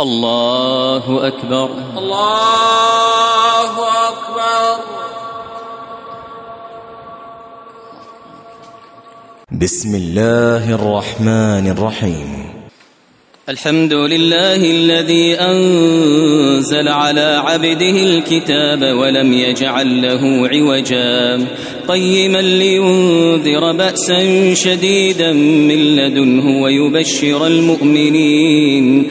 الله أكبر الله أكبر بسم الله الرحمن الرحيم الحمد لله الذي أنزل على عبده الكتاب ولم يجعل له عوجا قيما لينذر بأسا شديدا من لدنه ويبشر المؤمنين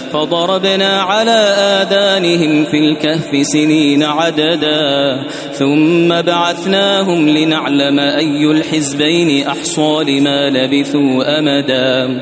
فضربنا على آذانهم في الكهف سنين عددا ثم بعثناهم لنعلم أي الحزبين أحصى لما لبثوا أمدا.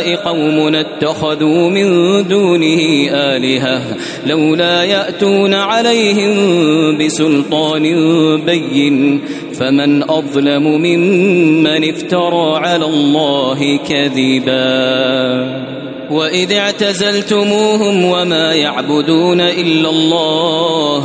قومنا اتخذوا من دونه آلهة لولا يأتون عليهم بسلطان بين فمن أظلم ممن افترى على الله كذبا وإذ اعتزلتموهم وما يعبدون إلا الله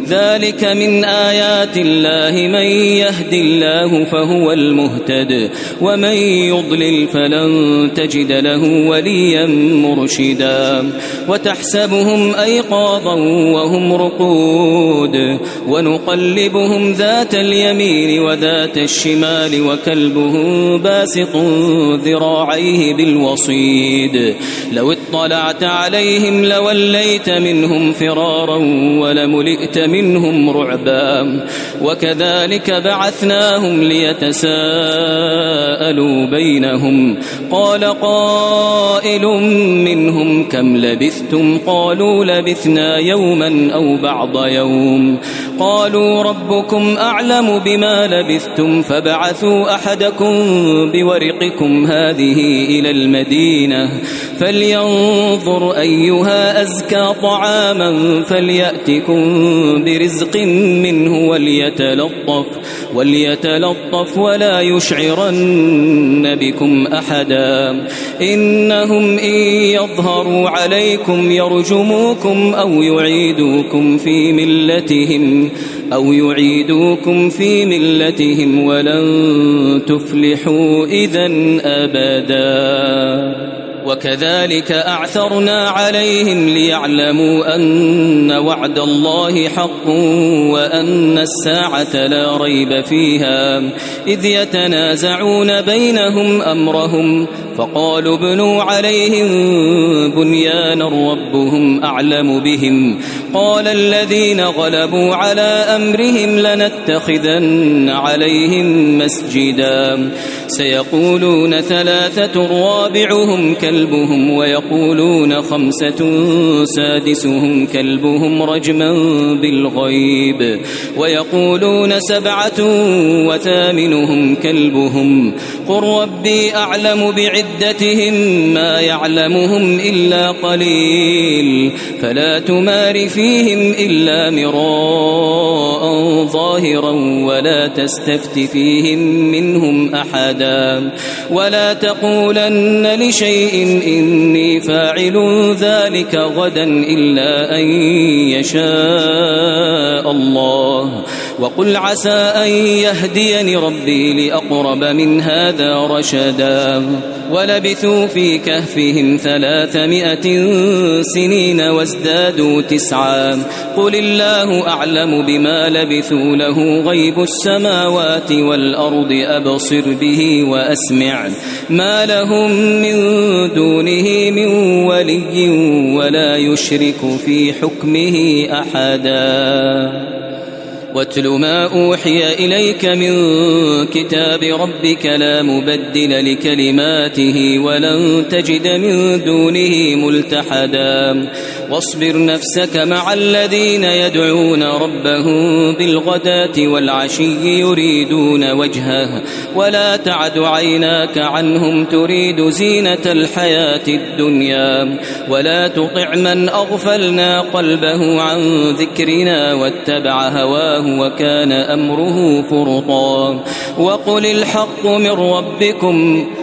ذلك من آيات الله من يهد الله فهو المهتد ومن يضلل فلن تجد له وليا مرشدا وتحسبهم أيقاظا وهم رقود ونقلبهم ذات اليمين وذات الشمال وكلبهم باسط ذراعيه بالوصيد لو اطلعت عليهم لوليت منهم فرارا ولملئت منهم رعبا. وكذلك بعثناهم ليتساءلوا بينهم. قال قائل منهم كم لبثتم؟ قالوا لبثنا يوما أو بعض يوم. قالوا ربكم أعلم بما لبثتم فبعثوا أحدكم بورقكم هذه إلى المدينة فلينظر أيها أزكى طعاما فليأتكم برزق منه وليتلطف وليتلطف ولا يشعرن بكم أحدا إنهم إن يظهروا عليكم يرجموكم أو يعيدوكم في ملتهم أو يعيدوكم في ملتهم ولن تفلحوا إذا أبدا. وكذلك أعثرنا عليهم ليعلموا أن وعد الله حق وأن الساعة لا ريب فيها. إذ يتنازعون بينهم أمرهم فقالوا ابنوا عليهم بنيانا ربهم أعلم بهم. قال الذين غلبوا على أمرهم لنتخذن عليهم مسجدا. سيقولون ثلاثة رابعهم كلبهم ويقولون خمسة سادسهم كلبهم رجما بالغيب ويقولون سبعة وثامنهم كلبهم قل ربي أعلم بعدتهم ما يعلمهم إلا قليل فلا تمار فيهم إلا مراء ظاهرا ولا تستفت فيهم منهم أحدا ولا تقولن لشيء إني فاعل ذلك غدا إلا أن يشاء الله. وقل عسى أن يهديني ربي لأقرب من هذا رشدا. ولبثوا في كهفهم ثلاثمائة سنين وازدادوا تسعا. قل الله أعلم بما لبثوا له غيب السماوات والأرض أبصر به وأسمع. ما لهم من دونه من ولي ولا يشرك في حكمه أحداً. واتل ما أوحي إليك من كتاب ربك لا مبدل لكلماته ولن تجد من دونه ملتحدا. واصبر نفسك مع الذين يدعون ربهم بالغداة والعشي يريدون وجهه. ولا تعد عيناك عنهم تريد زينة الحياة الدنيا. ولا تطع من أغفلنا قلبه عن ذكرنا واتبع هواه الله وكان أمره فرطا. وقل الحق من ربكم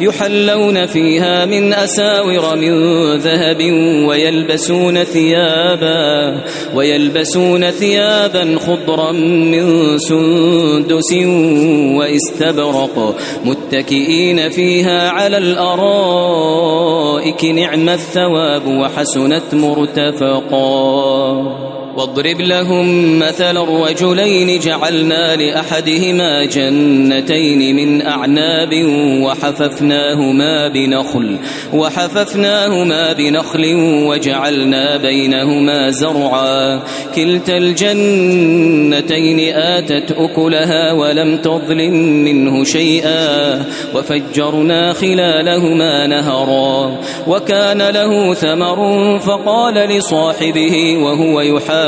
يحلون فيها من أساور من ذهب ويلبسون ثيابا ويلبسون ثيابا خضرا من سندس واستبرق متكئين فيها على الأرائك نعم الثواب وحسنت مرتفقا. واضرب لهم مثل الرجلين جعلنا لأحدهما جنتين من أعناب وحففناهما بنخل وحففناهما بنخل وجعلنا بينهما زرعا. كلتا الجنتين آتت أكلها ولم تظلم منه شيئا وفجرنا خلالهما نهرا. وكان له ثمر فقال لصاحبه وهو يحاول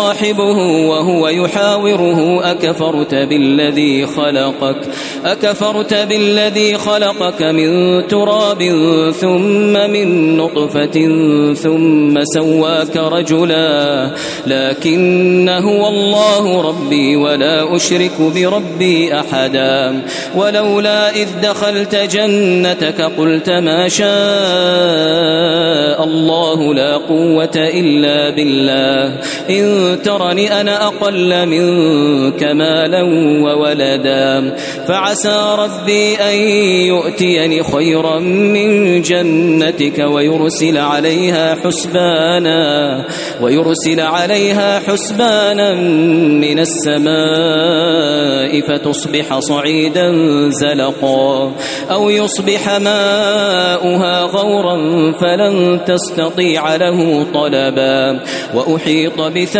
صاحبه وهو يحاوره أكفرت بالذي خلقك؟ أكفرت بالذي خلقك من تراب ثم من نطفة ثم سواك رجلا. لكن هو الله ربي ولا أشرك بربي أحدا. ولولا إذ دخلت جنتك قلت ما شاء الله لا قوة إلا بالله. إن ترني أنا أقل منك مالا وولدا. فعسى ربي أن يؤتيني خيرا من جنتك ويرسل عليها حسبانا ويرسل عليها حسبانا من السماء فتصبح صعيدا زلقا. أو يصبح ماؤها غورا فلن تستطيع له طلبا. وأحيط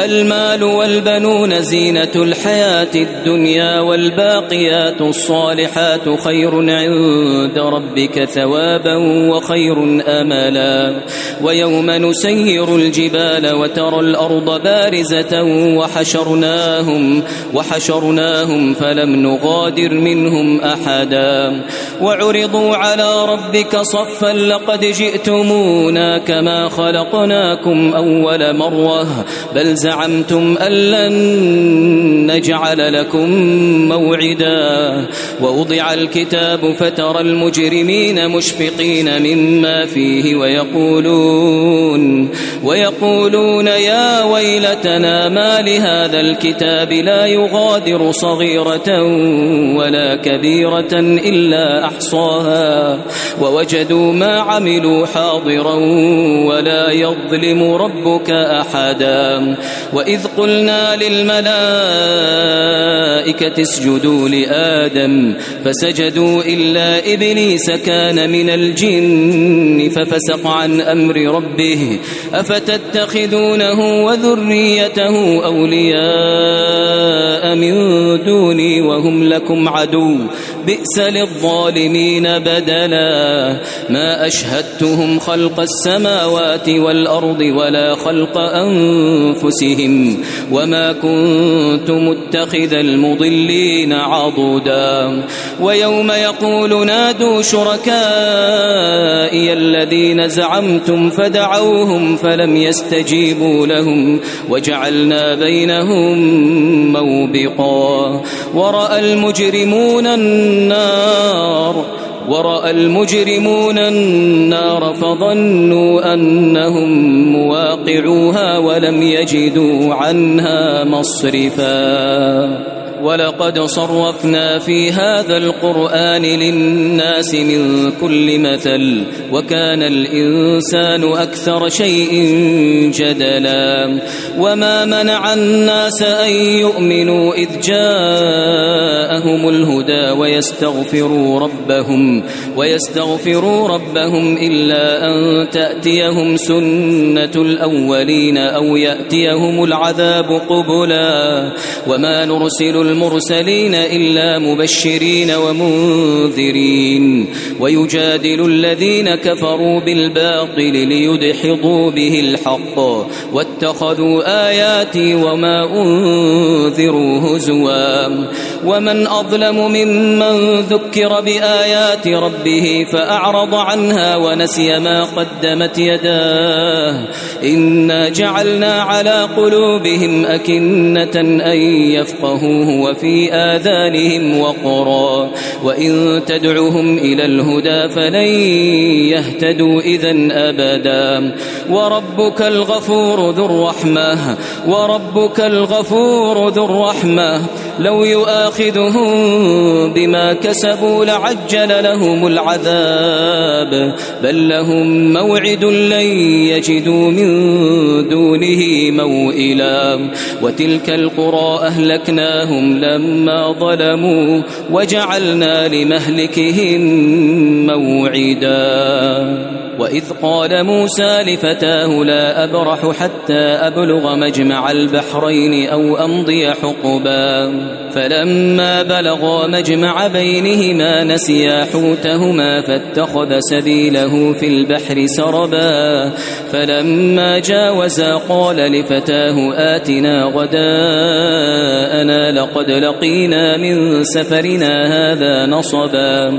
المال والبنون زينة الحياة الدنيا والباقيات الصالحات خير عند ربك ثوابا وخير أملا. ويوم نسير الجبال وترى الأرض بارزة وحشرناهم وحشرناهم فلم نغادر منهم أحدا. وعرضوا على ربك صفا لقد جئتمونا كما خلقناكم أول مرة. بل زعمتم أن لن نجعل لكم موعدا ووضع الكتاب فترى المجرمين مشفقين مما فيه ويقولون ويقولون يا ويلتنا ما لهذا الكتاب لا يغادر صغيرة ولا كبيرة إلا أحصاها ووجدوا ما عملوا حاضرا ولا يظلم ربك أحدا وإذ قلنا للملائكة اسجدوا لآدم فسجدوا إلا إبليس كان من الجن ففسق عن أمر ربه أفتتخذونه وذريته أولياء من دوني وهم لكم عدو بئس للظالمين بدلا ما أشهدتهم خلق السماوات والأرض ولا خلق أنفسهم وما كنت متخذ المضلين عضدا. ويوم يقول نادوا شركائي الذين زعمتم فدعوهم فلم يستجيبوا لهم وجعلنا بينهم موبقا. ورأى المجرمون النار ورأى المجرمون النار فظنوا أنهم مواقعوها ولم يجدوا عنها مصرفا ولقد صرفنا في هذا القرآن للناس من كل مثل وكان الإنسان أكثر شيء جدلا. وما منع الناس أن يؤمنوا إذ جاءهم الهدى ويستغفروا ربهم ويستغفروا ربهم إلا أن تأتيهم سنة الأولين أو يأتيهم العذاب قبلا. وما نرسل المرسلين إلا مبشرين ومنذرين ويجادل الذين كفروا بالباطل ليدحضوا به الحق واتخذوا آياتي وما أنذروا هزوا ومن أظلم ممن ذكر بآيات ربه فأعرض عنها ونسي ما قدمت يداه إنا جعلنا على قلوبهم أكنة أن يفقهوه وفي آذانهم وقرا. وإن تدعهم إلى الهدى فلن يهتدوا إذا أبدا. وربك الغفور ذو الرحمة. وربك الغفور ذو الرحمة. لو يؤاخذهم بما كسبوا لعجل لهم العذاب. بل لهم موعد لن يجدوا من دونه موئلا. وتلك القرى أهلكناهم لما ظلموا وجعلنا لمهلكهم موعدا. وإذ قال موسى لفتاه لا أبرح حتى أبلغ مجمع البحرين أو أمضي حقبا. فلما بلغا مجمع بينهما نسيا حوتهما فاتخذ سبيله في البحر سربا. فلما جاوزا قال لفتاه آتنا غداءنا لقد لقينا من سفرنا هذا نصبا.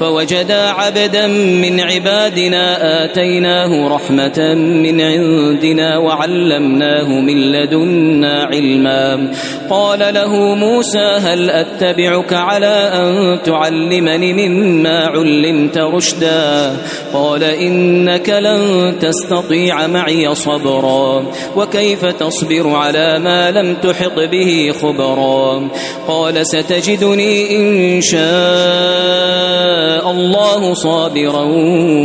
فوجدا عبدا من عبادنا آتيناه رحمة من عندنا وعلمناه من لدنا علما. قال له موسى هل أتبعك على أن تعلمني مما علمت رشدا؟ قال إنك لن تستطيع معي صبرا. وكيف تصبر على ما لم تحط به خبرا؟ قال ستجدني إن الله صابرا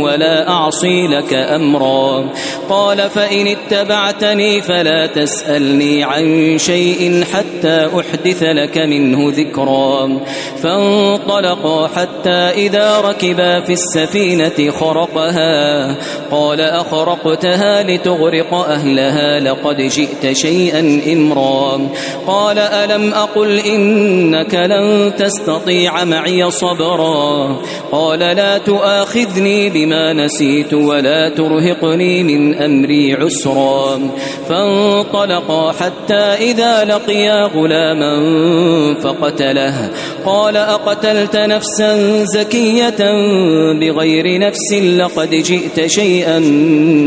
ولا أعصي لك أمرا. قال فإن اتبعتني فلا تسألني عن شيء حتى أحدث لك منه ذكرا. فانطلقا حتى إذا ركبا في السفينة خرقها. قال أخرقتها لتغرق أهلها لقد جئت شيئا إمرا. قال ألم أقل إنك لن تستطيع معي صبرا. قال لا تؤاخذني بما نسيت ولا ترهقني من أمري عسرا. فانطلقا حتى إذا لقيا غلاما فقتله. قال أقتلت نفسا زكية بغير نفس لقد جئت شيئا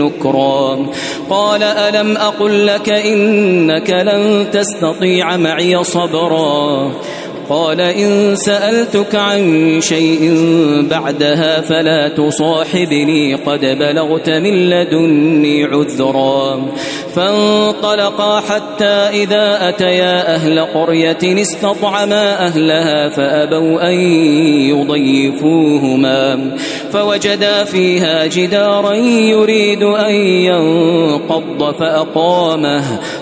نكرا. قال ألم أقل لك إنك لن تستطيع معي صبرا. قال إن سألتك عن شيء بعدها فلا تصاحبني قد بلغت من لدني عذرا. فانطلقا حتى إذا أتيا أهل قرية استطعما أهلها فأبوا أن يضيفوهما. فوجدا فيها جدارا يريد أن ينقض فأقامه.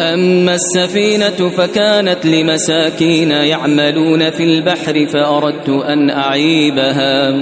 أما السفينة فكانت لمساكين يعملون في البحر فأردت أن أعيبها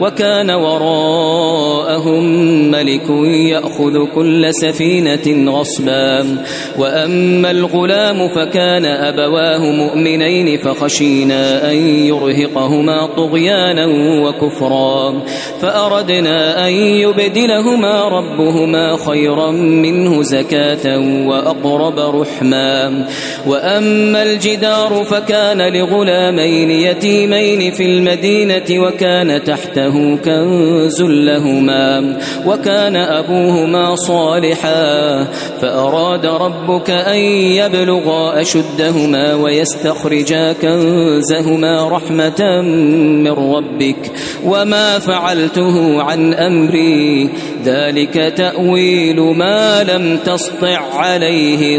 وكان وراءهم ملك يأخذ كل سفينة غصبا. وأما الغلام فكان أبواه مؤمنين فخشينا أن يرهقهما طغيانا وكفرا. فأردنا أن يبدلهما ربهما خيرا منه زكاة وأقرب رحما. وأما الجدار فكان لغلامين يتيمين في المدينة وكان تحته كنز لهما وكان أبوهما صالحا. فأراد ربك أن يبلغا أشدهما ويستخرجا كنزهما رحمة من ربك. وما فعلته عن أمري. ذلك تأويل ما لم تسطع عليه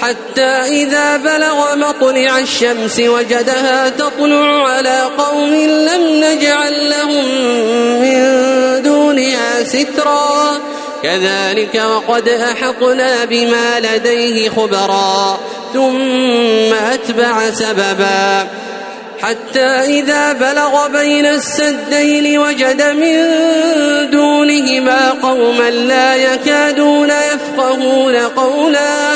حتى إذا بلغ مطلع الشمس وجدها تطلع على قوم لم نجعل لهم من دونها سترا. كذلك وقد أحقنا بما لديه خبرا ثم أتبع سببا. حتى إذا بلغ بين السدين وجد من دونهما قوما لا يكادون يفقهون قولا.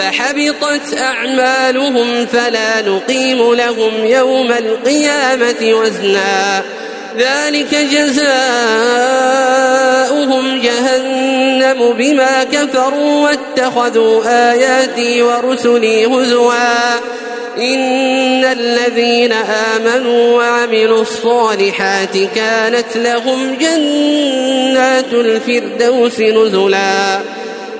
فحبطت أعمالهم فلا نقيم لهم يوم القيامة وزنا. ذلك جزاؤهم جهنم بما كفروا واتخذوا آياتي ورسلي هزوا. إن الذين آمنوا وعملوا الصالحات كانت لهم جنات الفردوس نزلاً.